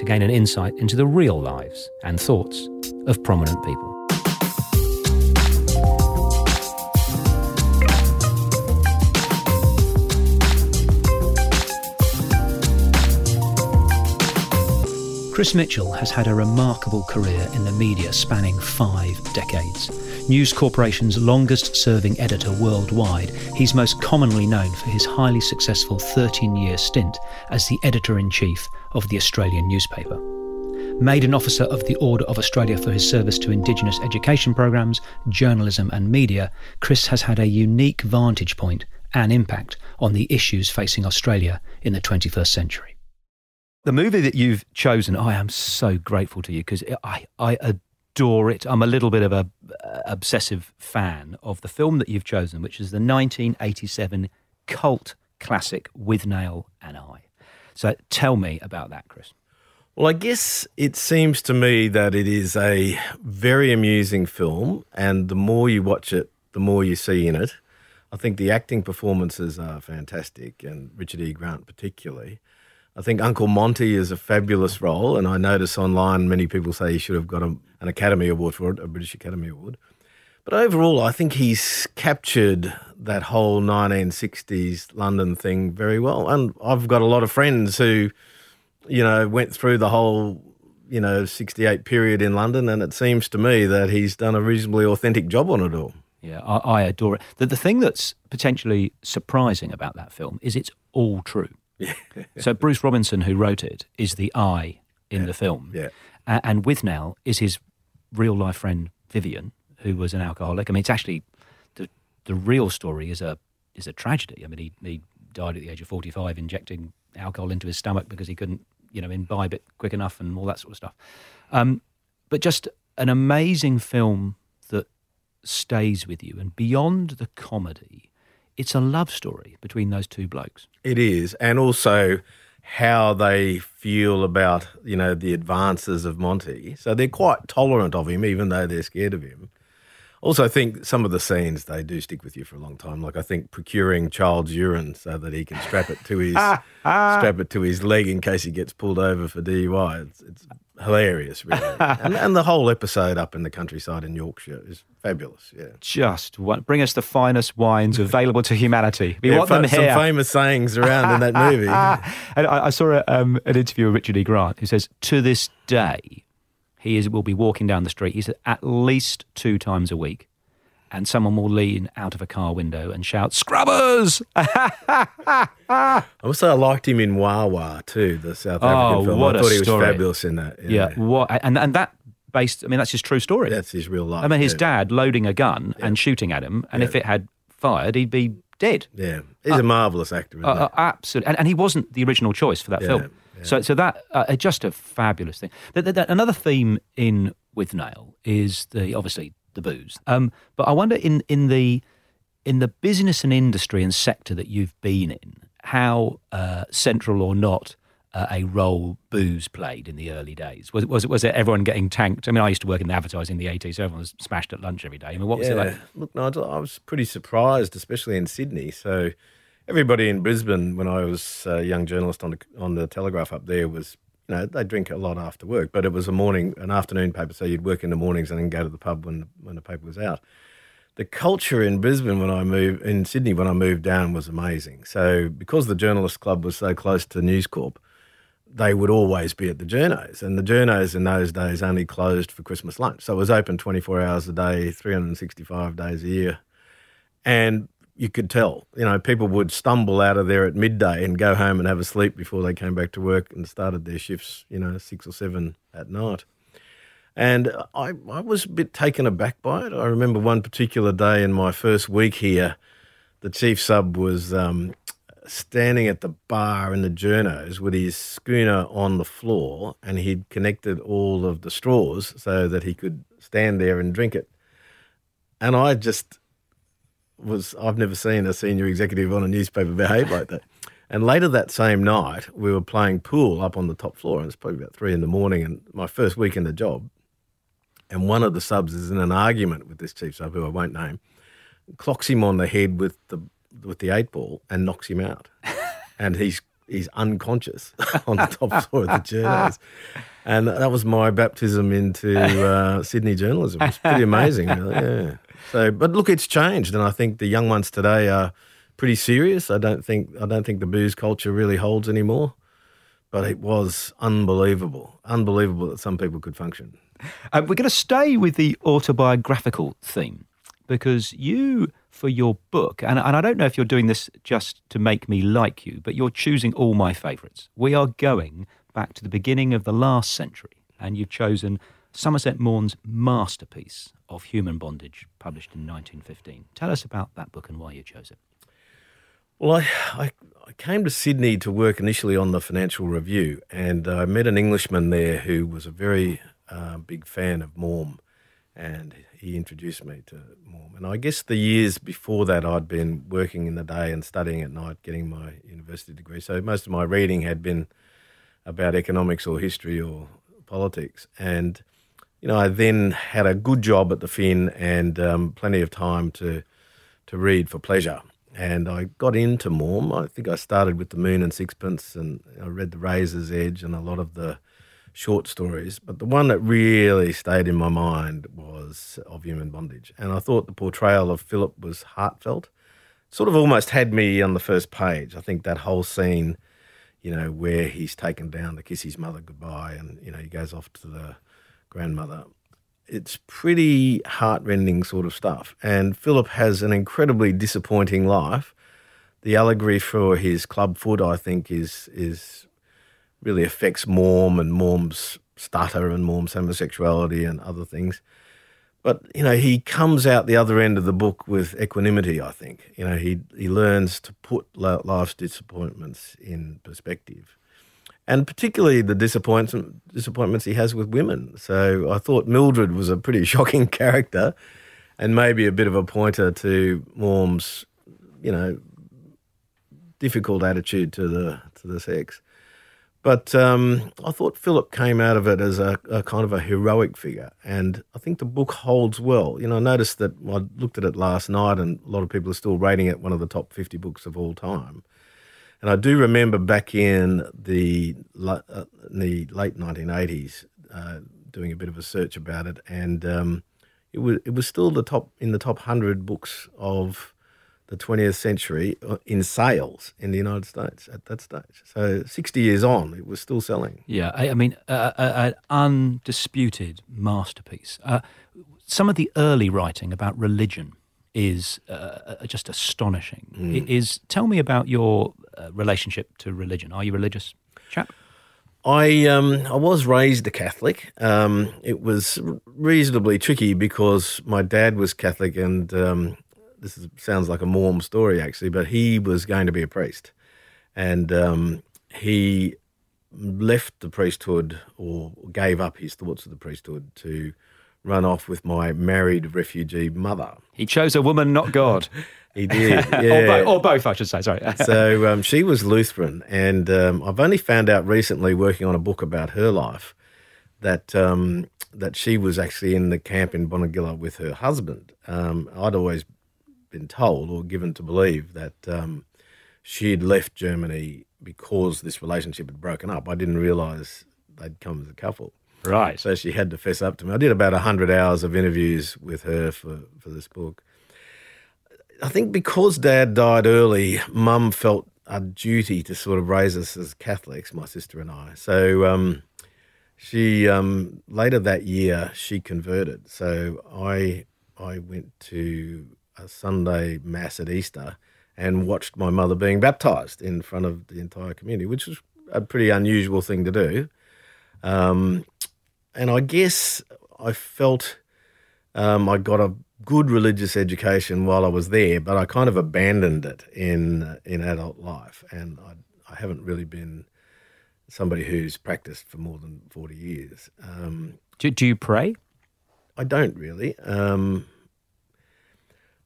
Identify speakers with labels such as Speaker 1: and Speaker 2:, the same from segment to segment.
Speaker 1: to gain an insight into the real lives and thoughts of prominent people. Chris Mitchell has had a remarkable career in the media spanning five decades. News Corporation's longest serving editor worldwide, he's most commonly known for his highly successful 13 year stint as the editor in chief of the Australian newspaper. Made an officer of the Order of Australia for his service to Indigenous education programs, journalism, and media, Chris has had a unique vantage point and impact on the issues facing Australia in the 21st century. The movie that you've chosen, I am so grateful to you because I, I adore it. I'm a little bit of a uh, obsessive fan of the film that you've chosen, which is the 1987 cult classic Withnail and I. So tell me about that, Chris.
Speaker 2: Well, I guess it seems to me that it is a very amusing film, and the more you watch it, the more you see in it. I think the acting performances are fantastic, and Richard E. Grant particularly. I think Uncle Monty is a fabulous role, and I notice online many people say he should have got a, an Academy Award for it, a British Academy Award. But overall, I think he's captured that whole 1960s London thing very well. And I've got a lot of friends who, you know, went through the whole, you know, 68 period in London, and it seems to me that he's done a reasonably authentic job on it all.
Speaker 1: Yeah, I, I adore it. The, the thing that's potentially surprising about that film is it's all true. so Bruce Robinson, who wrote it, is the I in
Speaker 2: Yeah.
Speaker 1: the film.
Speaker 2: Yeah.
Speaker 1: A- and Withnail is his real life friend Vivian, who was an alcoholic. I mean, it's actually the the real story is a is a tragedy. I mean, he he died at the age of forty five, injecting alcohol into his stomach because he couldn't, you know, imbibe it quick enough and all that sort of stuff. Um, but just an amazing film that stays with you, and beyond the comedy, it's a love story between those two blokes.
Speaker 2: It is, and also how they feel about you know the advances of Monty. So they're quite tolerant of him, even though they're scared of him. Also, I think some of the scenes they do stick with you for a long time. Like I think procuring child's urine so that he can strap it to his strap it to his leg in case he gets pulled over for DUI. It's, it's hilarious, really. and, and the whole episode up in the countryside in Yorkshire is fabulous. Yeah.
Speaker 1: just bring us the finest wines available to humanity. We
Speaker 2: Yeah,
Speaker 1: want
Speaker 2: fa-
Speaker 1: them
Speaker 2: some famous sayings around in that movie.
Speaker 1: and I, I saw a, um, an interview with Richard E. Grant who says, to this day, he is, will be walking down the street. He said at least two times a week, and someone will lean out of a car window and shout, "Scrubbers!"
Speaker 2: I also liked him in Wah-Wah too, the South
Speaker 1: Oh,
Speaker 2: African film.
Speaker 1: what
Speaker 2: I thought he was
Speaker 1: story.
Speaker 2: fabulous in that.
Speaker 1: yeah, what? And and that based. I mean, that's his true story.
Speaker 2: That's his real life.
Speaker 1: I mean, his
Speaker 2: yeah.
Speaker 1: dad loading a gun and shooting at him, and if it had fired, he'd be dead.
Speaker 2: Yeah, he's a marvelous actor. Isn't
Speaker 1: Uh, uh, absolutely, and, and he wasn't the original choice for that
Speaker 2: Yeah,
Speaker 1: film. So, so that uh, just a fabulous thing. Th- th- th- another theme in Withnail is the obviously the booze. Um, but I wonder in in the in the business and industry and sector that you've been in, how uh, central or not uh, a role booze played in the early days? Was was it was it everyone getting tanked? I mean, I used to work in advertising in the eighties, so everyone was smashed at lunch every day. I mean, what was
Speaker 2: yeah.
Speaker 1: it like?
Speaker 2: Look, Nigel, I was pretty surprised, especially in Sydney. So everybody in Brisbane, when I was a young journalist on the on the Telegraph up there, was you know they drink a lot after work, but it was a morning, an afternoon paper, so you'd work in the mornings and then go to the pub when when the paper was out. The culture in Brisbane when I moved in Sydney when I moved down was amazing. So because the Journalist Club was so close to News Corp, they would always be at the journos. And the journos in those days only closed for Christmas lunch. So it was open 24 hours a day, 365 days a year. And you could tell, you know, people would stumble out of there at midday and go home and have a sleep before they came back to work and started their shifts, you know, six or seven at night. And I, I was a bit taken aback by it. I remember one particular day in my first week here, the chief sub was um, standing at the bar in the journos with his schooner on the floor, and he'd connected all of the straws so that he could stand there and drink it. And I just was, I've never seen a senior executive on a newspaper behave like that. And later that same night, we were playing pool up on the top floor, and it's probably about three in the morning, and my first week in the job. And one of the subs is in an argument with this chief sub, who I won't name, clocks him on the head with the with the eight ball and knocks him out, and he's he's unconscious on the top floor of the journos. And that was my baptism into uh, Sydney journalism. It's pretty amazing, really. Yeah. So, but look, it's changed, and I think the young ones today are pretty serious. I don't think I don't think the booze culture really holds anymore. But it was unbelievable, unbelievable that some people could function.
Speaker 1: Uh, we're going to stay with the autobiographical theme because you, for your book, and, and I don't know if you're doing this just to make me like you, but you're choosing all my favourites. We are going back to the beginning of the last century, and you've chosen Somerset Maugham's masterpiece of human bondage, published in 1915. Tell us about that book and why you chose it.
Speaker 2: Well, I, I, I, came to Sydney to work initially on the Financial Review, and I met an Englishman there who was a very uh, big fan of Maugham, and he introduced me to Maugham. And I guess the years before that, I'd been working in the day and studying at night, getting my university degree. So most of my reading had been about economics or history or politics. And, you know, I then had a good job at the Fin and um, plenty of time to, to read for pleasure. And I got into Maugham. I think I started with The Moon and Sixpence and I read The Razor's Edge and a lot of the short stories, but the one that really stayed in my mind was Of Human Bondage. And I thought the portrayal of Philip was heartfelt. Sort of almost had me on the first page. I think that whole scene, you know, where he's taken down to kiss his mother goodbye and, you know, he goes off to the grandmother. It's pretty heartrending sort of stuff. And Philip has an incredibly disappointing life. The allegory for his club foot, I think, is is really affects Maugham and Maugham's stutter and Maugham's homosexuality and other things. But you know, he comes out the other end of the book with equanimity. I think you know he he learns to put life's disappointments in perspective, and particularly the disappointment disappointments he has with women. So I thought Mildred was a pretty shocking character, and maybe a bit of a pointer to Maugham's, you know, difficult attitude to the to the sex. But um, I thought Philip came out of it as a, a, kind of a heroic figure, and I think the book holds well. You know, I noticed that I looked at it last night, and a lot of people are still rating it one of the top fifty books of all time. And I do remember back in the uh, in the late nineteen eighties uh, doing a bit of a search about it, and um, it was it was still the top in the top hundred books of the 20th century uh, in sales in the United States at that stage. So 60 years on, it was still selling.
Speaker 1: Yeah, I, I mean, uh, an undisputed masterpiece. Uh, some of the early writing about religion is uh, uh just astonishing. Mm. Is tell me about your uh, relationship to religion. Are you religious, chap?
Speaker 2: I um, I was raised a Catholic. Um, it was reasonably tricky because my dad was Catholic and um, this is, sounds like a Maugham story actually, but he was going to be a priest, and um, he left the priesthood or gave up his thoughts of the priesthood to run off with my married refugee mother.
Speaker 1: He chose a woman, not God.
Speaker 2: he did, yeah.
Speaker 1: or, both, or, both, I should say. Sorry.
Speaker 2: so um, she was Lutheran, and um, I've only found out recently, working on a book about her life, that um, that she was actually in the camp in Bonegilla with her husband. Um, I'd always been told or given to believe that um, she had left Germany because this relationship had broken up. I didn't realise they'd come as a couple.
Speaker 1: Right.
Speaker 2: So she had to fess up to me. I did about 100 hours of interviews with her for, for this book. I think because dad died early, mum felt a duty to sort of raise us as Catholics, my sister and I. So um, she um, later that year she converted. So I I went to a Sunday mass at Easter and watched my mother being baptized in front of the entire community, which was a pretty unusual thing to do. Um, and I guess I felt um, I got a good religious education while I was there, but I kind of abandoned it in in adult life, and I, I haven't really been somebody who's practiced for more than forty years. Um,
Speaker 1: Do, do you pray?
Speaker 2: I don't really. Um,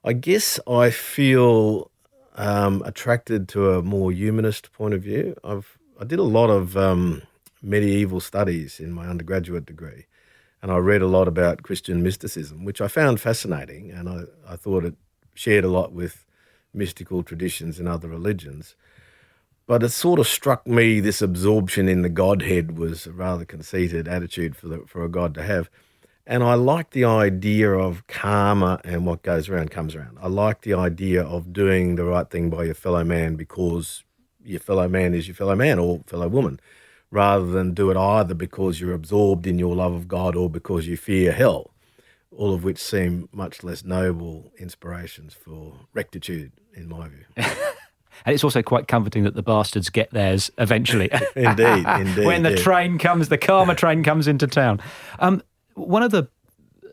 Speaker 2: I guess I feel um, attracted to a more humanist point of view. I've I did a lot of um, medieval studies in my undergraduate degree, and I read a lot about Christian mysticism, which I found fascinating, and I, I thought it shared a lot with mystical traditions in other religions. But it sort of struck me this absorption in the Godhead was a rather conceited attitude for the, for a God to have. And I like the idea of karma and what goes around comes around. I like the idea of doing the right thing by your fellow man because your fellow man is your fellow man or fellow woman, rather than do it either because you're absorbed in your love of God or because you fear hell, all of which seem much less noble inspirations for rectitude, in my view.
Speaker 1: And it's also quite comforting that the bastards get theirs eventually.
Speaker 2: indeed, indeed.
Speaker 1: when the
Speaker 2: yeah.
Speaker 1: train comes, the karma train comes into town. Um, one of the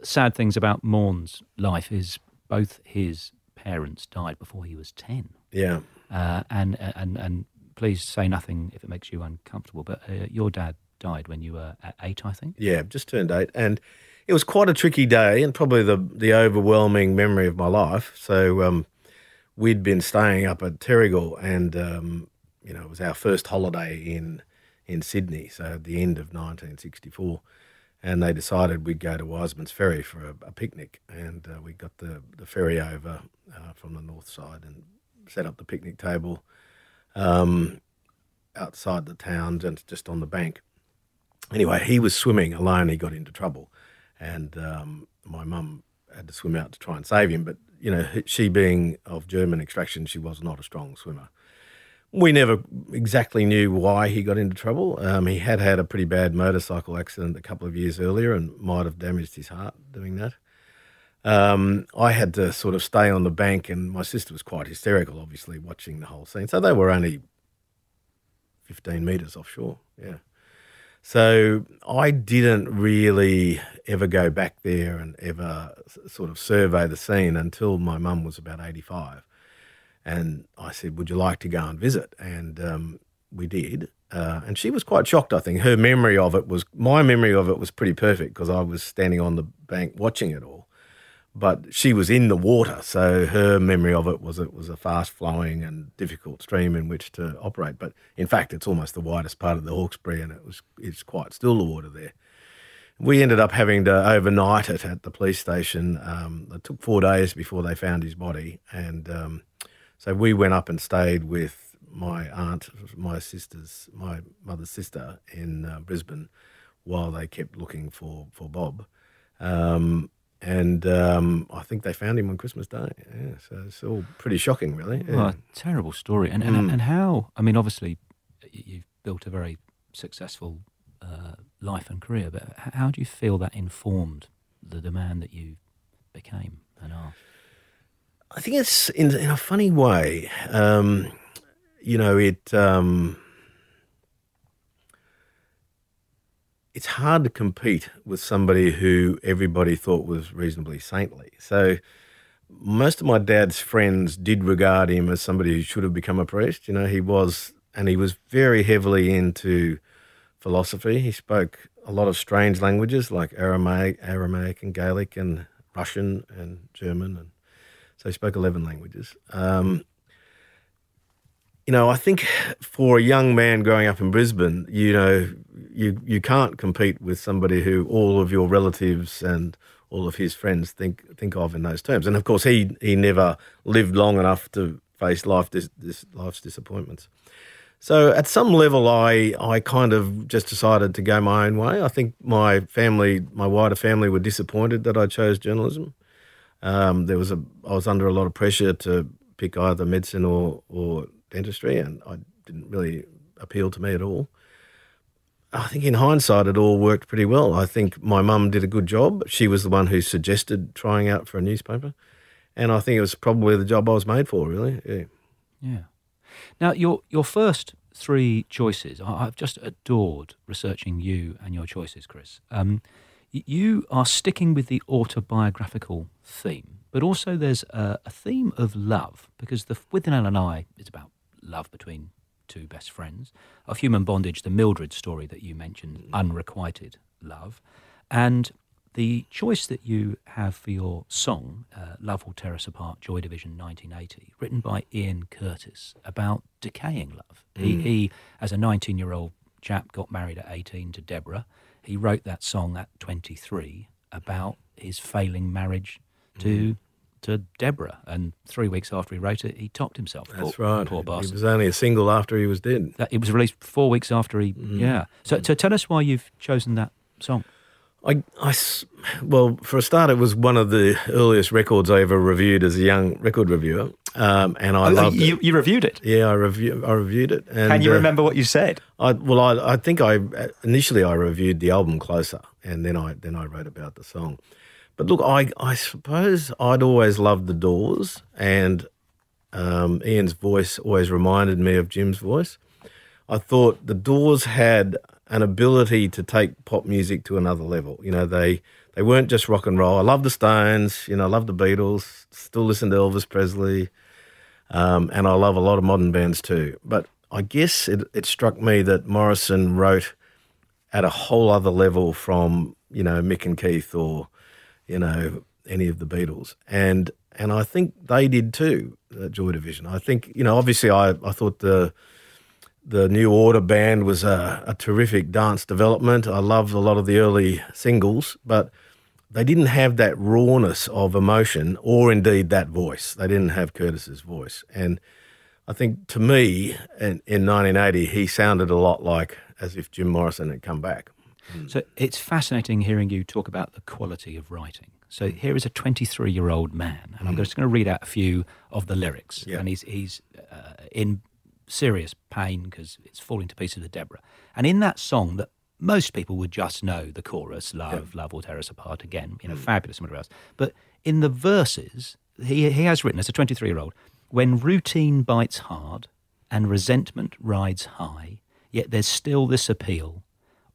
Speaker 1: sad things about Maugham's life is both his parents died before he was 10.
Speaker 2: Yeah.
Speaker 1: Uh, and, and, and please say nothing if it makes you uncomfortable, but uh, your dad died when you were eight, I think.
Speaker 2: Yeah, just turned eight, and it was quite a tricky day, and probably the the overwhelming memory of my life. So um, we'd been staying up at Terrigal, and um, you know it was our first holiday in in Sydney, so at the end of 1964, and they decided we'd go to Wiseman's Ferry for a, a picnic, and uh, we got the the ferry over uh, from the north side and set up the picnic table. Um, outside the town, just just on the bank, anyway, he was swimming alone. He got into trouble, and um, my mum had to swim out to try and save him. But you know, she being of German extraction, she was not a strong swimmer. We never exactly knew why he got into trouble. Um, he had had a pretty bad motorcycle accident a couple of years earlier and might have damaged his heart doing that. Um, I had to sort of stay on the bank, and my sister was quite hysterical, obviously, watching the whole scene. So they were only 15 metres offshore. Yeah. So I didn't really ever go back there and ever sort of survey the scene until my mum was about 85. And I said, Would you like to go and visit? And um, we did. Uh, and she was quite shocked, I think. Her memory of it was, my memory of it was pretty perfect because I was standing on the bank watching it all but she was in the water, so her memory of it was it was a fast flowing and difficult stream in which to operate. But in fact, it's almost the widest part of the Hawkesbury, and it was it's quite still the water there. We ended up having to overnight it at the police station. Um, it took four days before they found his body, and um, so we went up and stayed with my aunt, my sister's, my mother's sister in uh, Brisbane, while they kept looking for for Bob. Um, and um, I think they found him on Christmas Day. Yeah, so it's all pretty shocking, really. Yeah.
Speaker 1: A terrible story. And, and,
Speaker 2: Mm.
Speaker 1: and how, I mean, obviously, you've built a very successful uh, life and career, but how do you feel that informed the, the man that you became and are?
Speaker 2: I think it's in, in a funny way. Um, you know, it. Um, it's hard to compete with somebody who everybody thought was reasonably saintly. So most of my dad's friends did regard him as somebody who should have become a priest. You know, he was, and he was very heavily into philosophy. He spoke a lot of strange languages like Aramaic, Aramaic and Gaelic and Russian and German, and so he spoke eleven languages. Um, you know, I think for a young man growing up in Brisbane, you know, you you can't compete with somebody who all of your relatives and all of his friends think think of in those terms. And of course, he he never lived long enough to face life dis, dis, life's disappointments. So at some level, I I kind of just decided to go my own way. I think my family, my wider family, were disappointed that I chose journalism. Um, there was a I was under a lot of pressure to pick either medicine or or dentistry, and I didn't really appeal to me at all. I think in hindsight, it all worked pretty well. I think my mum did a good job. She was the one who suggested trying out for a newspaper, and I think it was probably the job I was made for. Really, yeah.
Speaker 1: Yeah. Now, your your first three choices, I've just adored researching you and your choices, Chris. Um, You are sticking with the autobiographical theme, but also there's a, a theme of love because the Withnail and I is about love between two best friends. Of human bondage, the Mildred story that you mentioned, mm. unrequited love, and the choice that you have for your song, uh, Love Will Tear Us Apart, Joy Division 1980, written by Ian Curtis about decaying love. He, mm. he, as a 19 year old chap, got married at 18 to Deborah. He wrote that song at 23 about his failing marriage to. Mm. To Deborah, and three weeks after he wrote it, he topped himself.
Speaker 2: That's
Speaker 1: poor,
Speaker 2: right.
Speaker 1: Poor
Speaker 2: He
Speaker 1: bastard.
Speaker 2: was only a single after he was dead.
Speaker 1: That- it was released four weeks after he. Yeah. So, so tell us why you've chosen that song.
Speaker 2: I, well, for a start, it was one of the earliest records I ever reviewed as a young record reviewer, um, and I loved
Speaker 1: you,
Speaker 2: it.
Speaker 1: you reviewed it.
Speaker 2: Yeah, I review, I reviewed it. And,
Speaker 1: Can you
Speaker 2: uh,
Speaker 1: remember what you said?
Speaker 2: I, well, I, I think I initially I reviewed the album Closer, and then I then I wrote about the song. But look, I I suppose I'd always loved the Doors, and um, Ian's voice always reminded me of Jim's voice. I thought the Doors had an ability to take pop music to another level. You know, they they weren't just rock and roll. I love the Stones. You know, I love the Beatles. Still listen to Elvis Presley, um, and I love a lot of modern bands too. But I guess it, it struck me that Morrison wrote at a whole other level from you know Mick and Keith or you know any of the Beatles, and and I think they did too. uh, Joy Division. I think you know obviously I I thought the the New Order band was a, a terrific dance development. I loved a lot of the early singles, but they didn't have that rawness of emotion or indeed that voice. They didn't have Curtis's voice. And I think to me, in, in 1980, he sounded a lot like as if Jim Morrison had come back. Hmm.
Speaker 1: So it's fascinating hearing you talk about the quality of writing. So hmm. here is a 23 year old man, and I'm hmm. just going to read out a few of the lyrics.
Speaker 2: Yeah.
Speaker 1: And he's, he's uh, in serious pain because it's falling to pieces with Deborah. And in that song that most people would just know the chorus, love, love will tear us apart again, you know, fabulous and whatever else. But in the verses, he, he has written as a 23 year old, when routine bites hard and resentment rides high, yet there's still this appeal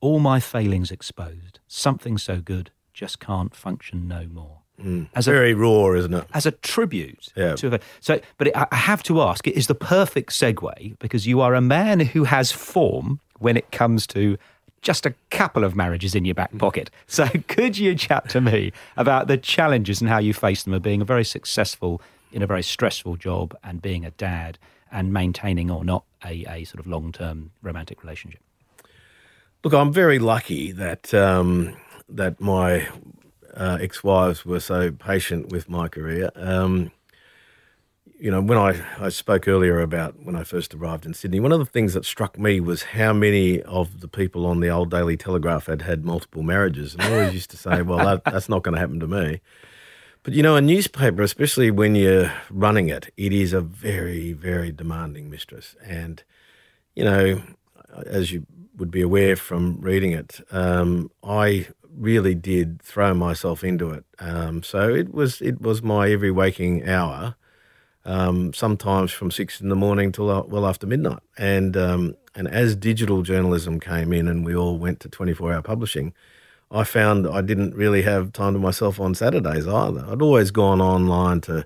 Speaker 1: all my failings exposed. Something so good just can't function no more. Hmm. As a
Speaker 2: Very raw, isn't it?
Speaker 1: as a tribute
Speaker 2: Yeah.
Speaker 1: to a, so but it, I I have to ask it is the perfect segue because you are a man who has form when it comes to just a couple of marriages in your back hmm. pocket. So could you chat to me about the challenges and how you face them of being a very successful in a very stressful job and being a dad and maintaining or not a, a sort of long-term romantic relationship?
Speaker 2: Look, I'm very lucky that um, that my uh, ex-wives were so patient with my career. Um, you know, when I, I spoke earlier about when I first arrived in Sydney, one of the things that struck me was how many of the people on the old Daily Telegraph had had multiple marriages. And I always used to say, well, that, that's not going to happen to me. But you know, a newspaper, especially when you're running it, it is a very, very demanding mistress. And, you know, as you would be aware from reading it, um, I really did throw myself into it. Um, so it was it was my every waking hour, um, sometimes from six in the morning till well after midnight. And um, and as digital journalism came in and we all went to twenty four hour publishing, I found I didn't really have time to myself on Saturdays either. I'd always gone online to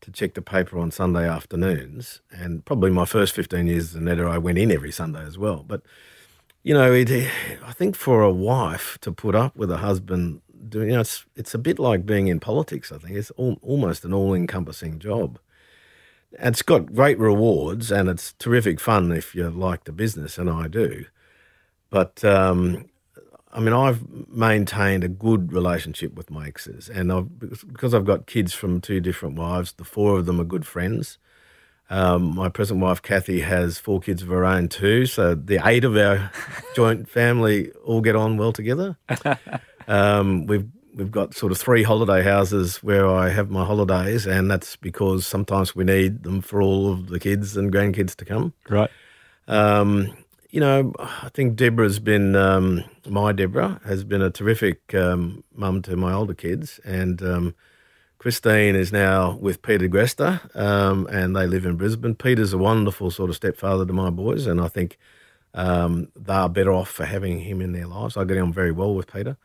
Speaker 2: to check the paper on Sunday afternoons, and probably my first fifteen years as an editor, I went in every Sunday as well. But you know, it, I think for a wife to put up with a husband doing, you know, it's it's a bit like being in politics. I think it's al- almost an all-encompassing job. It's got great rewards and it's terrific fun if you like the business, and I do. But um, I mean, I've maintained a good relationship with my exes, and I've, because I've got kids from two different wives, the four of them are good friends. Um, my present wife, Kathy, has four kids of her own too, so the eight of our joint family all get on well together. Um, we've we've got sort of three holiday houses where I have my holidays, and that's because sometimes we need them for all of the kids and grandkids to come.
Speaker 1: Right.
Speaker 2: Um, you know, I think Deborah's been um, my Deborah has been a terrific um, mum to my older kids, and um, Christine is now with Peter Greste, um, and they live in Brisbane. Peter's a wonderful sort of stepfather to my boys, and I think um, they're better off for having him in their lives. I get on very well with Peter.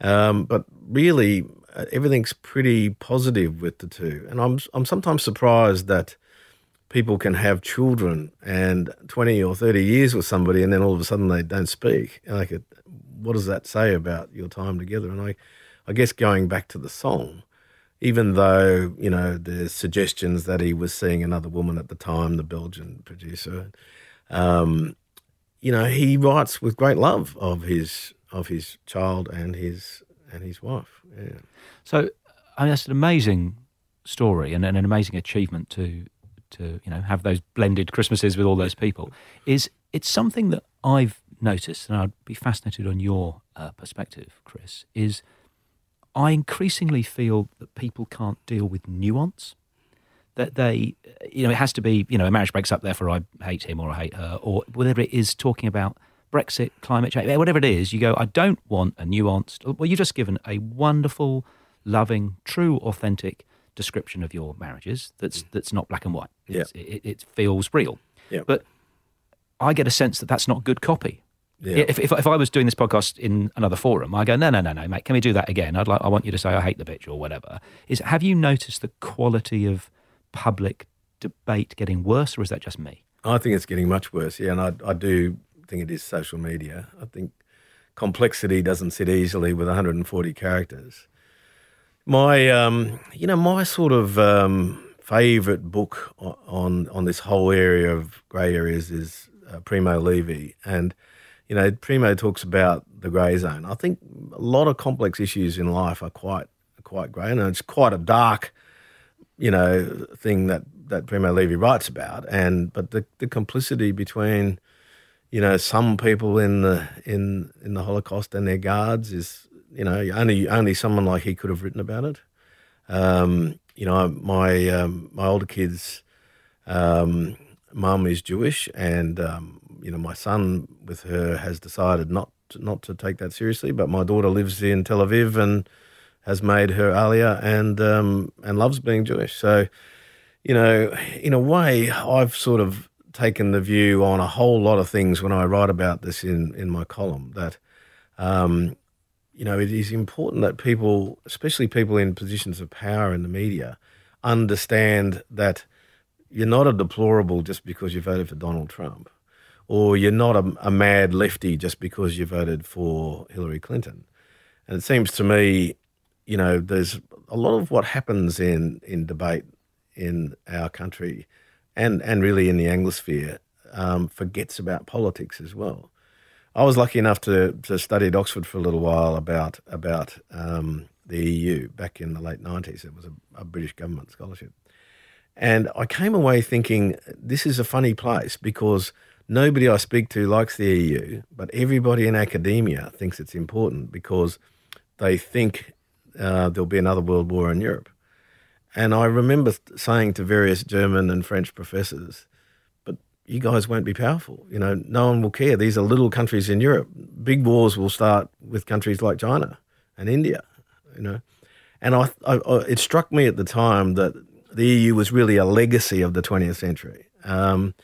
Speaker 2: Um, but really, uh, everything's pretty positive with the two, and I'm I'm sometimes surprised that people can have children and 20 or 30 years with somebody and then all of a sudden they don't speak like what does that say about your time together and i i guess going back to the song even though you know there's suggestions that he was seeing another woman at the time the belgian producer um, you know he writes with great love of his of his child and his and his wife yeah
Speaker 1: so I mean, that's an amazing story and, and an amazing achievement to to you know have those blended Christmases with all those people is it's something that I've noticed, and I'd be fascinated on your uh, perspective, Chris. Is I increasingly feel that people can't deal with nuance. That they, you know, it has to be, you know, a marriage breaks up, therefore I hate him or I hate her, or whatever it is talking about Brexit, climate change, whatever it is, you go, I don't want a nuanced. Well, you've just given a wonderful, loving, true, authentic description of your marriages that's mm. that's not black and white.
Speaker 2: Yeah.
Speaker 1: It, it, feels real.
Speaker 2: Yeah.
Speaker 1: But I get a sense that that's not good copy.
Speaker 2: Yeah.
Speaker 1: If, if, if I was doing this podcast in another forum, I go, no, no, no, no, mate, can we do that again? I'd like, I want you to say, I hate the bitch or whatever. Is have you noticed the quality of public debate getting worse, or is that just me?
Speaker 2: I think it's getting much worse. Yeah, and I, I do think it is social media. I think complexity doesn't sit easily with 140 characters. My, um, you know, my sort of um, favourite book on on this whole area of grey areas is uh, Primo Levi, and you know, Primo talks about the grey zone. I think a lot of complex issues in life are quite quite grey, and it's quite a dark, you know, thing that that Primo Levi writes about. And but the the complicity between, you know, some people in the in in the Holocaust and their guards is you know, only only someone like he could have written about it. Um, you know, my um, my older kids' um, mum is Jewish, and um, you know, my son with her has decided not to, not to take that seriously. But my daughter lives in Tel Aviv and has made her Aliyah and um, and loves being Jewish. So, you know, in a way, I've sort of taken the view on a whole lot of things when I write about this in in my column that um, you know, it is important that people, especially people in positions of power in the media, understand that you're not a deplorable just because you voted for Donald Trump, or you're not a, a mad lefty just because you voted for Hillary Clinton. And it seems to me, you know, there's a lot of what happens in, in debate in our country and, and really in the Anglosphere um, forgets about politics as well. I was lucky enough to, to study at Oxford for a little while about about um, the EU back in the late nineties. It was a, a, British government scholarship, and I came away thinking this is a funny place because nobody I speak to likes the EU, but everybody in academia thinks it's important because they think uh, there'll be another world war in Europe. And I remember saying to various German and French professors but you guys won't be powerful. You know, no one will care. These are little countries in Europe. Big wars will start with countries like China and India. You know, and I, I, it struck me at the time that the EU was really a legacy of the 20th century. Um,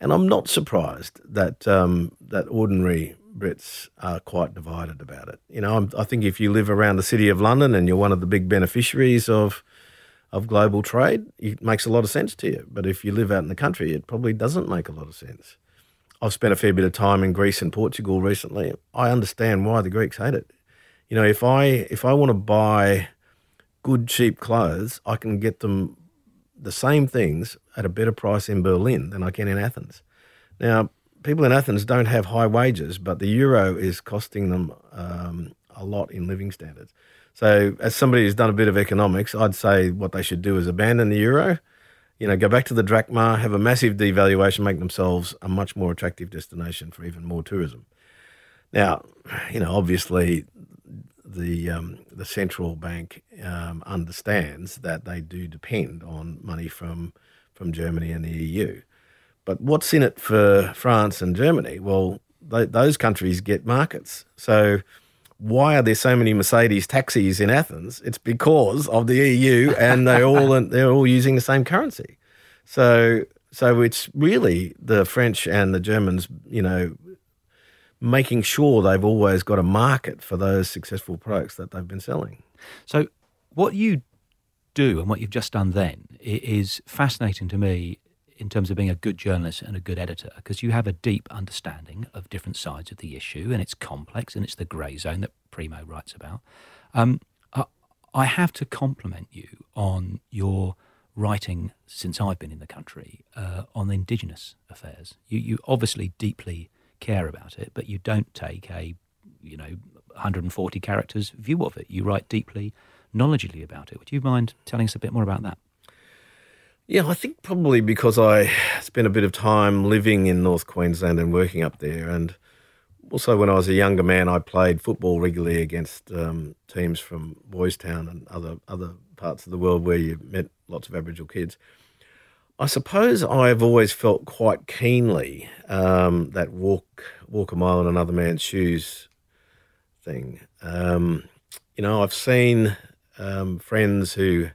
Speaker 2: and I'm not surprised that um, that ordinary Brits are quite divided about it. You know, I'm, I think if you live around the city of London and you're one of the big beneficiaries of of global trade, it makes a lot of sense to you. But if you live out in the country, it probably doesn't make a lot of sense. I've spent a fair bit of time in Greece and Portugal recently. I understand why the Greeks hate it. You know, if I if I want to buy good cheap clothes, I can get them the same things at a better price in Berlin than I can in Athens. Now, people in Athens don't have high wages, but the euro is costing them um, a lot in living standards. So, as somebody who's done a bit of economics, I'd say what they should do is abandon the euro, you know, go back to the drachma, have a massive devaluation, make themselves a much more attractive destination for even more tourism. Now, you know, obviously, the um, the central bank um, understands that they do depend on money from from Germany and the EU. But what's in it for France and Germany? Well, they, those countries get markets, so why are there so many Mercedes taxis in Athens? It's because of the EU, and they're all they're all using the same currency. So so it's really the French and the Germans, you know, making sure they've always got a market for those successful products that they've been selling.
Speaker 1: So, what you do and what you've just done then is fascinating to me in terms of being a good journalist and a good editor because you have a deep understanding of different sides of the issue and it's complex and it's the grey zone that Primo writes about. Um, I, have to compliment you on your writing since I've been in the country uh, on Indigenous affairs. You, you obviously deeply care about it, but you don't take a you know 140 characters view of it. You write deeply, knowledgeably about it. Would you mind telling us a bit more about that?
Speaker 2: Yeah, I think probably because I spent a bit of time living in North Queensland and working up there, and also when I was a younger man, I played football regularly against um, teams from Boys Town and other other parts of the world where you met lots of Aboriginal kids. I suppose I've always felt quite keenly um, that walk walk a mile in another man's shoes thing. Um, you know, I've seen um, friends who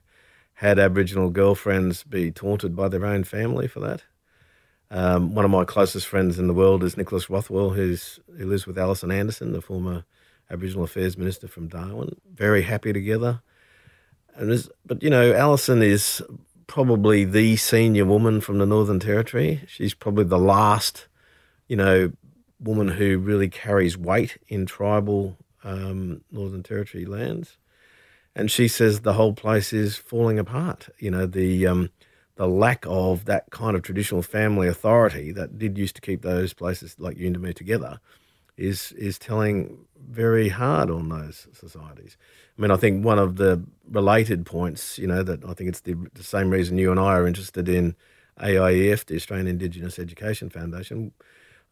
Speaker 2: had Aboriginal girlfriends be taunted by their own family for that. Um, one of my closest friends in the world is Nicholas Rothwell, who's who lives with Alison Anderson, the former Aboriginal Affairs Minister from Darwin. Very happy together. And but you know, Alison is probably the senior woman from the Northern Territory. She's probably the last, you know, woman who really carries weight in tribal um, Northern Territory lands and she says the whole place is falling apart. You know, the um, the lack of that kind of traditional family authority that did used to keep those places like Yuendumu together is is telling very hard on those societies. I mean, I think one of the related points, you know, that I think it's the, the same reason you and I are interested in AIEF, the Australian Indigenous Education Foundation.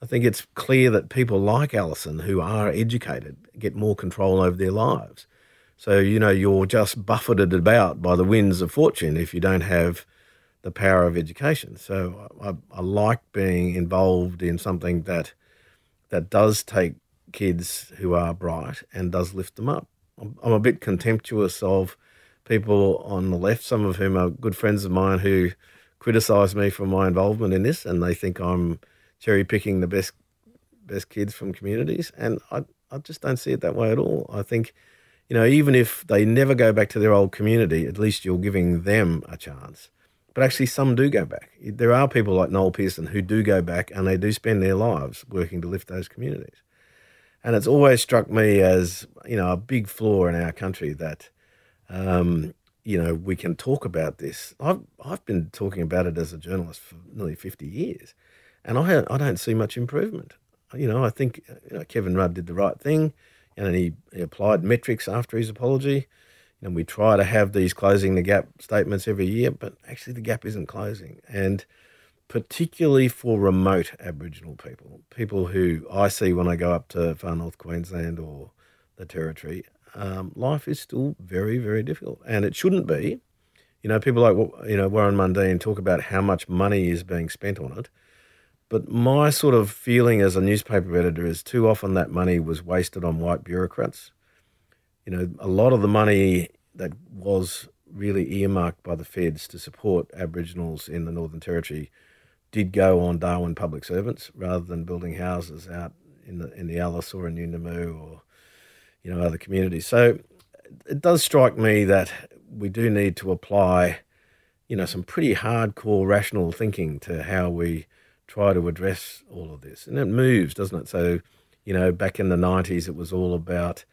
Speaker 2: I think it's clear that people like Alison, who are educated, get more control over their lives. So, you know, you're just buffeted about by the winds of fortune if you don't have the power of education. So I, I like being involved in something that that does take kids who are bright and does lift them up. I'm, I'm a bit contemptuous of people on the left, some of whom are good friends of mine who criticise me for my involvement in this, and they think I'm cherry picking the best best kids from communities, and I I just don't see it that way at all. I think you know, even if they never go back to their old community, at least you're giving them a chance. But actually, some do go back. There are people like Noel Pearson who do go back and they do spend their lives working to lift those communities. And it's always struck me as, you know, a big flaw in our country that, um, you know, we can talk about this. I've, I've been talking about it as a journalist for nearly 50 years, and I, I don't see much improvement. You know, I think you know, Kevin Rudd did the right thing and he, he applied metrics after his apology. And we try to have these closing the gap statements every year, but actually the gap isn't closing. And particularly for remote Aboriginal people, people who I see when I go up to far north Queensland or the Territory, um, life is still very, very difficult. And it shouldn't be. You know, people like you know Warren Mundine talk about how much money is being spent on it. But my sort of feeling as a newspaper editor is too often that money was wasted on white bureaucrats. You know, a lot of the money that was really earmarked by the feds to support Aboriginals in the Northern Territory did go on Darwin public servants rather than building houses out in the in the Alice or in Yuendumu or you know other communities. So it does strike me that we do need to apply, you know, some pretty hardcore rational thinking to how we try to address all of this. And it moves, doesn't it? So, you know, back in the 90s, it was all about,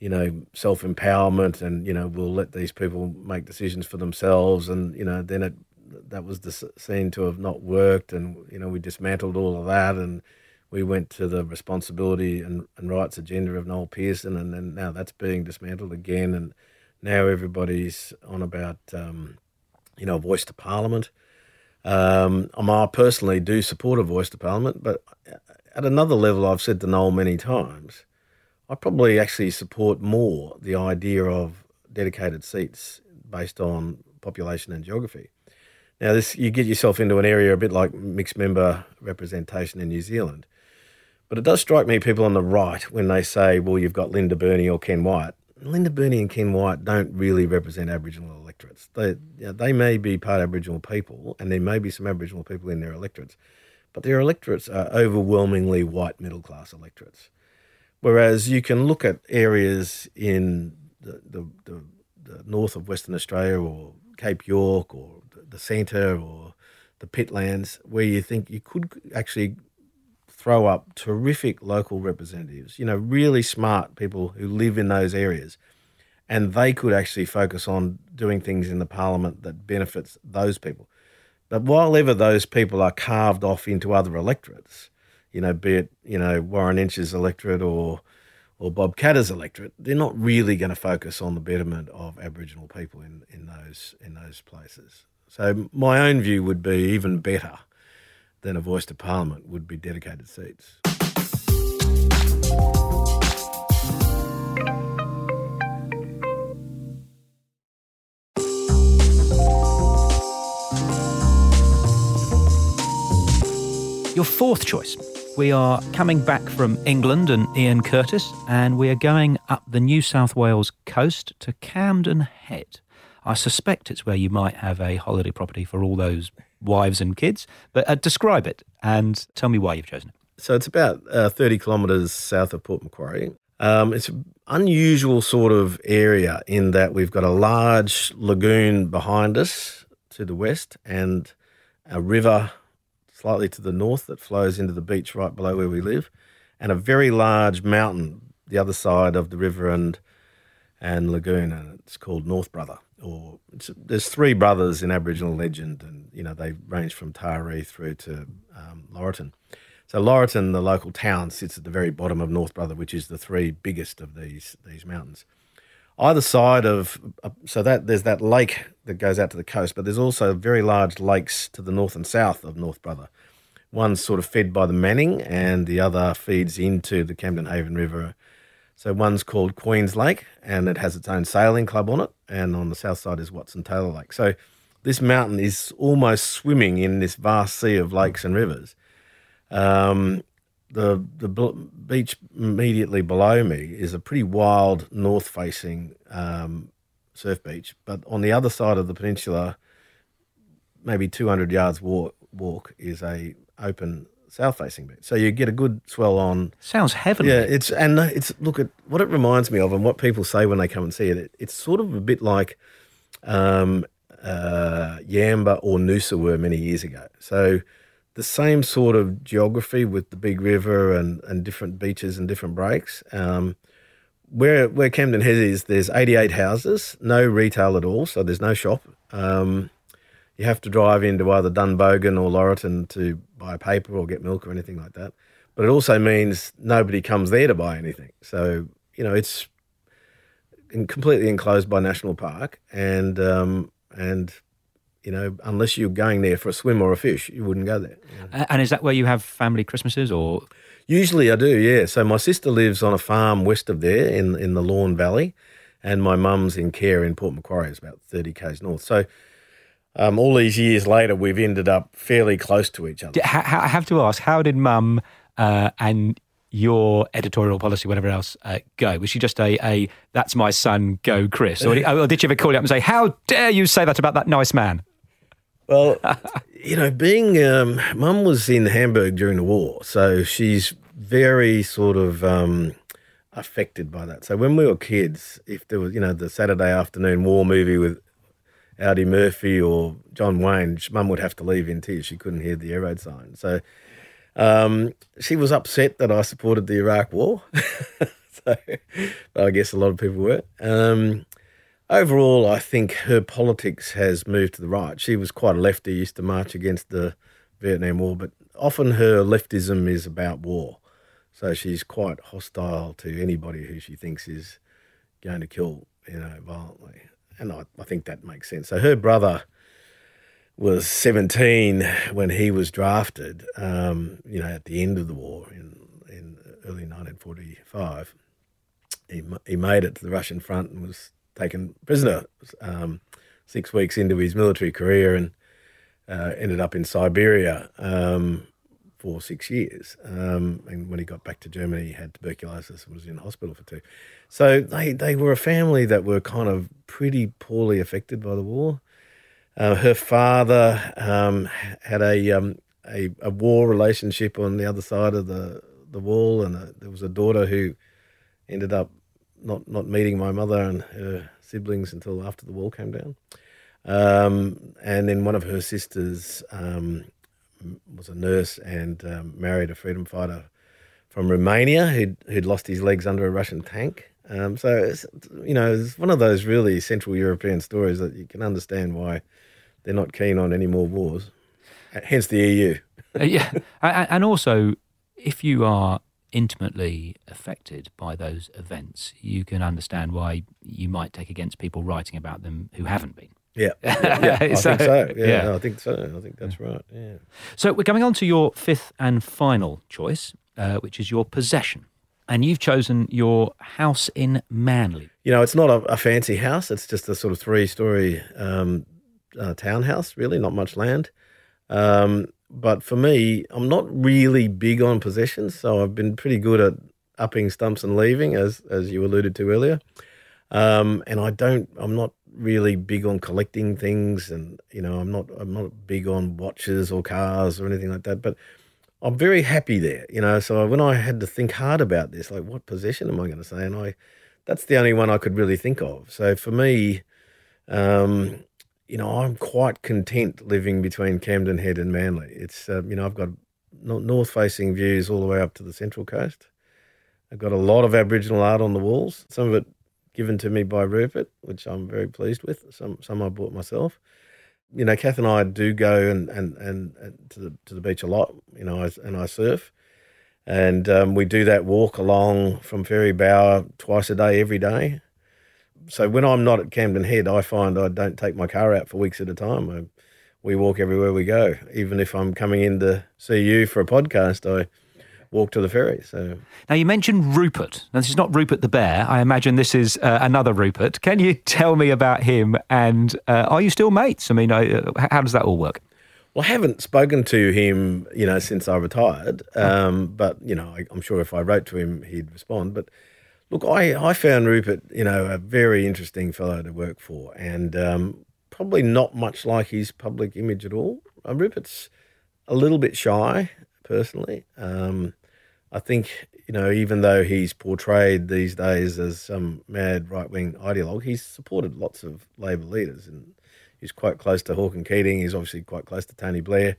Speaker 2: you know, self empowerment and, you know, we'll let these people make decisions for themselves. And, you know, then it, that was the seen to have not worked. And, you know, we dismantled all of that and we went to the responsibility and, and rights agenda of Noel Pearson. And then now that's being dismantled again. And now everybody's on about, um, you know, voice to parliament. Um, I personally do support a voice to Parliament, but at another level, I've said to Noel many times, I probably actually support more the idea of dedicated seats based on population and geography. Now, this you get yourself into an area a bit like mixed member representation in New Zealand. But it does strike me people on the right when they say, well, you've got Linda Burney or Ken Wyatt." Linda Burney and Ken Wyatt don't really represent Aboriginal electorates. They, you know, they may be part Aboriginal people, and there may be some Aboriginal people in their electorates, but their electorates are overwhelmingly white middle class electorates. Whereas you can look at areas in the, the, the, the north of Western Australia or Cape York or the centre or the pitlands where you think you could actually throw up terrific local representatives, you know, really smart people who live in those areas. And they could actually focus on doing things in the parliament that benefits those people. But while ever those people are carved off into other electorates, you know, be it, you know, Warren Entsch's electorate or or Bob Katter's electorate, they're not really going to focus on the betterment of Aboriginal people in, in those in those places. So my own view would be even better than a voice to Parliament would be dedicated seats.
Speaker 1: Your fourth choice. We are coming back from England and Ian Curtis, and we are going up the New South Wales coast to Camden Head. I suspect it's where you might have a holiday property for all those wives and kids, but uh, describe it and tell me why you've chosen it.
Speaker 2: So it's about uh, 30 kilometres south of Port Macquarie. Um, it's an unusual sort of area in that we've got a large lagoon behind us to the west and a river slightly to the north that flows into the beach right below where we live, and a very large mountain the other side of the river and and lagoon, and it's called North Brother. Or there's three brothers in Aboriginal legend, and you know they range from Taree through to um. So Laurieton, the local town, sits at the very bottom of North Brother, which is the three biggest of these these mountains. Either side of uh, so that there's that lake that goes out to the coast, but there's also very large lakes to the north and south of North Brother. One's sort of fed by the Manning, and the other feeds into the Camden Haven River. So one's called Queen's Lake, and it has its own sailing club on it, and on the south side is Watson Taylor Lake. So this mountain is almost swimming in this vast sea of lakes and rivers. Um, the the beach immediately below me is a pretty wild north facing um, surf beach, but on the other side of the peninsula, maybe 200 yards walk, walk is a open south facing beach. So you get a good swell on.
Speaker 1: Sounds heavenly.
Speaker 2: Yeah, it's and it's look at what it reminds me of and what people say when they come and see it. it it's sort of a bit like um, uh, Yamba or Noosa were many years ago. So the same sort of geography with the big river and, and different beaches and different breaks. Um, where where Camden Head is, there's 88 houses, no retail at all, so there's no shop. Um, you have to drive into either Dunbogan or Laurieton to buy paper or get milk or anything like that. But it also means nobody comes there to buy anything. So, you know, it's completely enclosed by National Park. And, um, and you know, unless you're going there for a swim or a fish, you wouldn't go there.
Speaker 1: And is that where you have family Christmases or?
Speaker 2: Usually I do, yeah. So my sister lives on a farm west of there in, in the Lorne Valley. And my mum's in care in Port Macquarie, it's about 30 k's north. So um, all these years later, we've ended up fairly close to each other.
Speaker 1: I have to ask, how did mum uh, and your editorial policy, whatever else, uh, go? Was she just a, a that's my son, go Chris? Or, or did she ever call you up and say, how dare you say that about that nice man?
Speaker 2: Well, you know, being um, mum was in Hamburg during the war, so she's very sort of um, affected by that. So when we were kids, if there was, you know, the Saturday afternoon war movie with Audie Murphy or John Wayne, mum would have to leave in tears. She couldn't hear the air raid sign. So um, she was upset that I supported the Iraq War. so I guess a lot of people were. Um, overall, I think her politics has moved to the right. She was quite a lefty, used to march against the Vietnam War, but often her leftism is about war. So she's quite hostile to anybody who she thinks is going to kill, you know, violently and I, I think that makes sense. So her brother was 17 when he was drafted, um, you know, at the end of the war in, in early 1945. He, he made it to the Russian front and was taken prisoner um, six weeks into his military career and uh, ended up in Siberia um, for six years. Um, and when he got back to Germany, he had tuberculosis and was in hospital for two. So they, they were a family that were kind of pretty poorly affected by the war. Uh, her father um, had a, um, a, a war relationship on the other side of the the wall, and a, there was a daughter who ended up not not meeting my mother and her siblings until after the wall came down. Um, and then one of her sisters um, was a nurse and um, married a freedom fighter from Romania who'd, who'd lost his legs under a Russian tank. Um, so, it's, you know, it's one of those really Central European stories that you can understand why they're not keen on any more wars, hence the EU.
Speaker 1: uh, yeah. And also, if you are intimately affected by those events, you can understand why you might take against people writing about them who haven't been.
Speaker 2: Yeah, yeah, I so, think so. Yeah, yeah. No, I think so. I think that's right. Yeah.
Speaker 1: So we're coming on to your fifth and final choice, uh, which is your possession. And you've chosen your house in Manly.
Speaker 2: You know, it's not a, a fancy house. It's just a sort of three-story um, uh, townhouse. Really, not much land. Um, but for me, I'm not really big on possessions, so I've been pretty good at upping stumps and leaving, as as you alluded to earlier. Um, and I don't. I'm not really big on collecting things, and you know, I'm not I'm not big on watches or cars or anything like that. But I'm very happy there, you know. So when I had to think hard about this, like what possession am I going to say, and I, that's the only one I could really think of. So for me, um, you know, I'm quite content living between Camden Head and Manly. It's uh, you know, I've got north facing views all the way up to the central coast. I've got a lot of Aboriginal art on the walls. Some of it given to me by Rupert, which I'm very pleased with. Some some I bought myself. You know, Kath and I do go and and, and, and to the to the beach a lot. You know, I, and I surf, and um, we do that walk along from Fairy Bower twice a day, every day. So when I'm not at Camden Head, I find I don't take my car out for weeks at a time. I, we walk everywhere we go. Even if I'm coming in to see you for a podcast, I walk to the ferry. So
Speaker 1: now you mentioned Rupert. Now this is not Rupert the bear. I imagine this is uh, another Rupert. Can you tell me about him? And uh, are you still mates? I mean, uh, how does that all work?
Speaker 2: Well, I haven't spoken to him, you know, since I retired. Um, but you know, I, I'm sure if I wrote to him, he'd respond. But look, I I found Rupert, you know, a very interesting fellow to work for, and um, probably not much like his public image at all. Uh, Rupert's a little bit shy personally. Um, I think you know, even though he's portrayed these days as some mad right wing ideologue, he's supported lots of Labor leaders, and he's quite close to Hawke and Keating. He's obviously quite close to Tony Blair.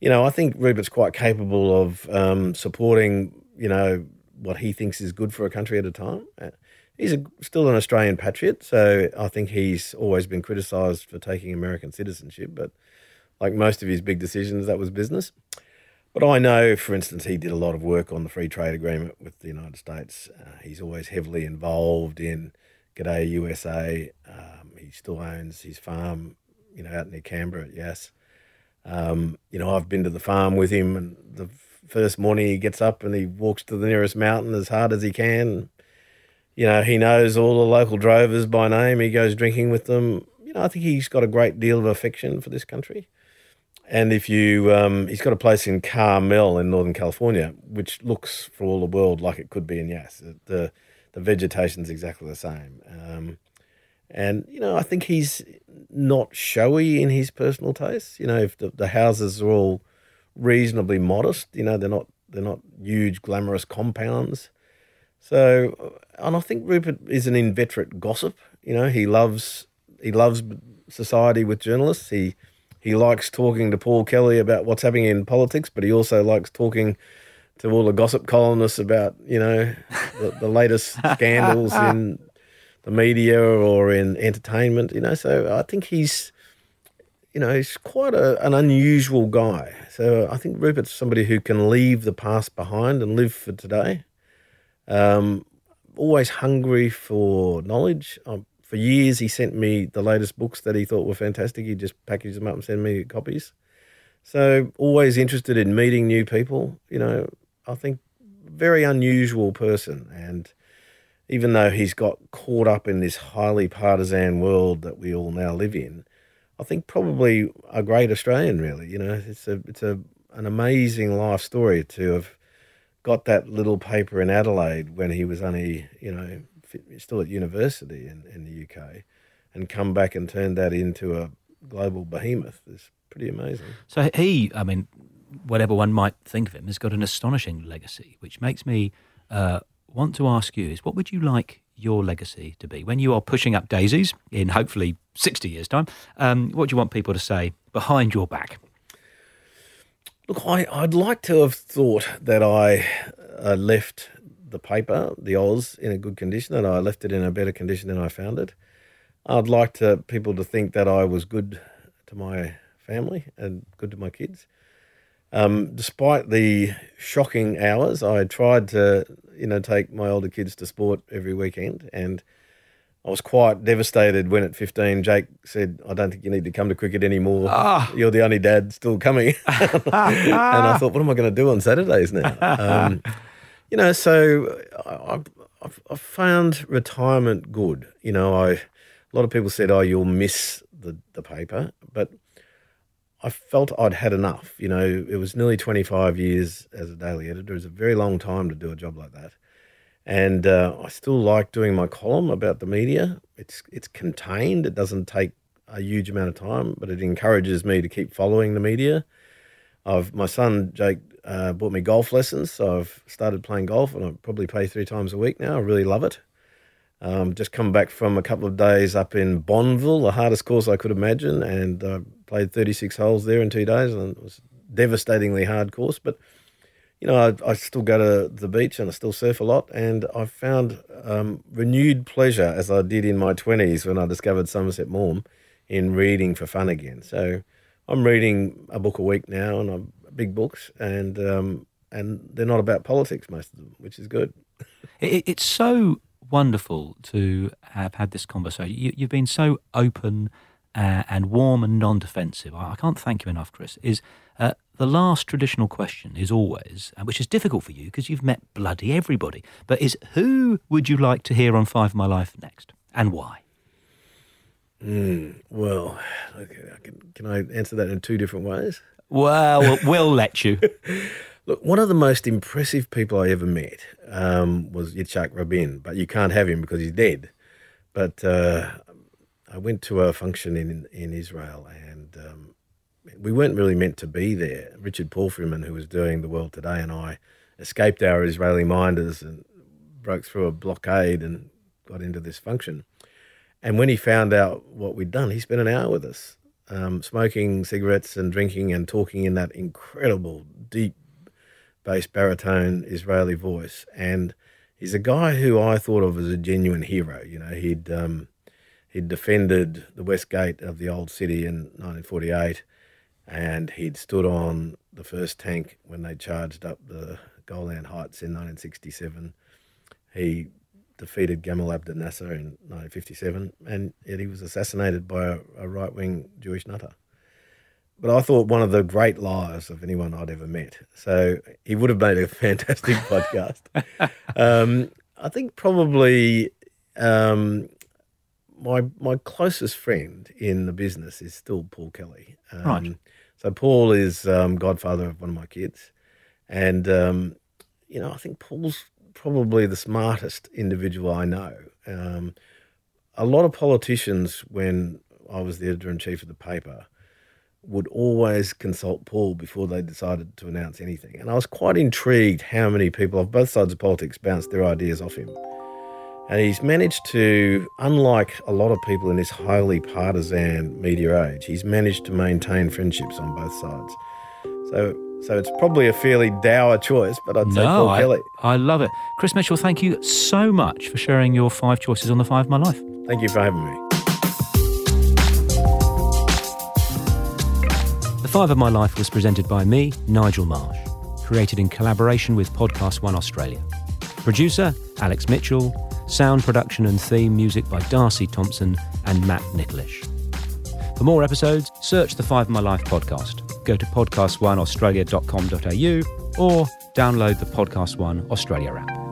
Speaker 2: You know, I think Rupert's quite capable of um, supporting, you know, what he thinks is good for a country at a time. Uh, he's a, still an Australian patriot, so I think he's always been criticised for taking American citizenship, but like most of his big decisions, that was business. But I know, for instance, he did a lot of work on the free trade agreement with the United States. Uh, he's always heavily involved in G'day USA. Um, he still owns his farm, you know, out near Cavan Yass. Um, you know, I've been to the farm with him, and the first morning he gets up and he walks to the nearest mountain as hard as he can. You know, he knows all the local drovers by name. He goes drinking with them. You know, I think he's got a great deal of affection for this country. And if you, um, he's got a place in Carmel in Northern California, which looks for all the world like it could be in Yass. The the vegetation's exactly the same. Um, and you know, I think he's not showy in his personal tastes. You know, if the, the houses are all reasonably modest, you know, they're not they're not huge glamorous compounds. So, uh, and I think Rupert is an inveterate gossip. You know, he loves he loves society with journalists. He he likes talking to Paul Kelly about what's happening in politics, but he also likes talking to all the gossip columnists about you know the, the latest scandals in the media or in entertainment. You know, so I think he's you know he's quite a, an unusual guy. So I think Rupert's somebody who can leave the past behind and live for today. Um, always hungry for knowledge. I'm for years, he sent me the latest books that he thought were fantastic. He just packaged them up and sent me copies. So always interested in meeting new people. You know, I think very unusual person, and even though he's got caught up in this highly partisan world that we all now live in, I think probably a great Australian. Really, you know, it's a it's a an amazing life story to have got that little paper in Adelaide when he was only you know still at university in, in the UK, and come back and turn that into a global behemoth is pretty amazing.
Speaker 1: So he, I mean, whatever one might think of him, has got an astonishing legacy, which makes me uh, want to ask you: Is what would you like your legacy to be when you are pushing up daisies in hopefully sixty years' time? Um, what do you want people to say behind your back?
Speaker 2: Look, I, would like to have thought that I uh, left the paper, the Oz, in a good condition, and I left it in a better condition than I found it. I'd like to people to think that I was good to my family and good to my kids. Um, despite the shocking hours, I tried to, you know, take my older kids to sport every weekend, and I was quite devastated when at 15 Jake said, I don't think you need to come to cricket anymore. Ah. You're the only dad still coming. and I thought, what am I going to do on Saturdays now? Um, you know, so I, I've, I've, found retirement good. You know, I a lot of people said, oh, you'll miss the, the paper. But I felt I'd had enough. You know, it was nearly 25 years as a daily editor. It's a very long time to do a job like that and uh, I still like doing my column about the media. It's it's contained. It doesn't take a huge amount of time, but it encourages me to keep following the media. I've my son Jake uh, bought me golf lessons, so I've started playing golf, and I probably play three times a week now. I really love it. Um, just come back from a couple of days up in Bonville, the hardest course I could imagine, and uh, played 36 holes there in two days, and it was devastatingly hard course, but you know, I, I, still go to the beach and I still surf a lot, and I've found um, renewed pleasure as I did in my twenties when I discovered Somerset Maugham in reading for fun again. So I'm reading a book a week now, and I'm big books, and um, and they're not about politics most of them, which is good.
Speaker 1: it, it's so wonderful to have had this conversation. You, you've been so open uh, and warm and non-defensive. I, I can't thank you enough, Chris. Is uh, the last traditional question is always, uh, which is difficult for you because you've met bloody everybody, but is who would you like to hear on Five of My Life next and why?
Speaker 2: Mm, well, okay, can, can I answer that in two different ways?
Speaker 1: Well, we'll let you.
Speaker 2: Look, one of the most impressive people I ever met um, was Yitzhak Rabin, but you can't have him because he's dead. But uh, I went to a function in in Israel, and um, we weren't really meant to be there. Richard Palfreyman, who was doing the world today, and I escaped our Israeli minders and broke through a blockade and got into this function. And when he found out what we'd done, he spent an hour with us, um, smoking cigarettes and drinking and talking in that incredible, deep bass baritone Israeli voice. And he's a guy who I thought of as a genuine hero. You know, he'd um, he'd defended the west gate of the old city in 1948 and he'd stood on the first tank when they charged up the Golan Heights in 1967. He defeated Gamal Abdel Nasser in 1957, and yet he was assassinated by a, a right wing Jewish nutter. But I thought one of the great liars of anyone I'd ever met. So he would have made a fantastic podcast. Um, I think probably um, my my closest friend in the business is still Paul Kelly. Um, right. So Paul is um, godfather of one of my kids, and um, you know I think Paul's probably the smartest individual I know. Um, a lot of politicians, when I was the editor in chief of the paper, would always consult Paul before they decided to announce anything, and I was quite intrigued how many people of both sides of politics bounced their ideas off him. And he's managed to, unlike a lot of people in this highly partisan media age, he's managed to maintain friendships on both sides. So, so it's probably a fairly dour choice, but I'd no, say Paul
Speaker 1: I,
Speaker 2: Kelly.
Speaker 1: I love it. Chris Mitchell, thank you so much for sharing your five choices on the Five of My Life.
Speaker 2: Thank you for having me.
Speaker 1: The Five of My Life was presented by me, Nigel Marsh, created in collaboration with Podcast One Australia. Producer, Alex Mitchell. Sound production and theme music by Darcy Thompson and Matt Nicholish. For more episodes, search the Five of My Life podcast. Go to podcastoneaustralia.com.au or download the Podcast One Australia app.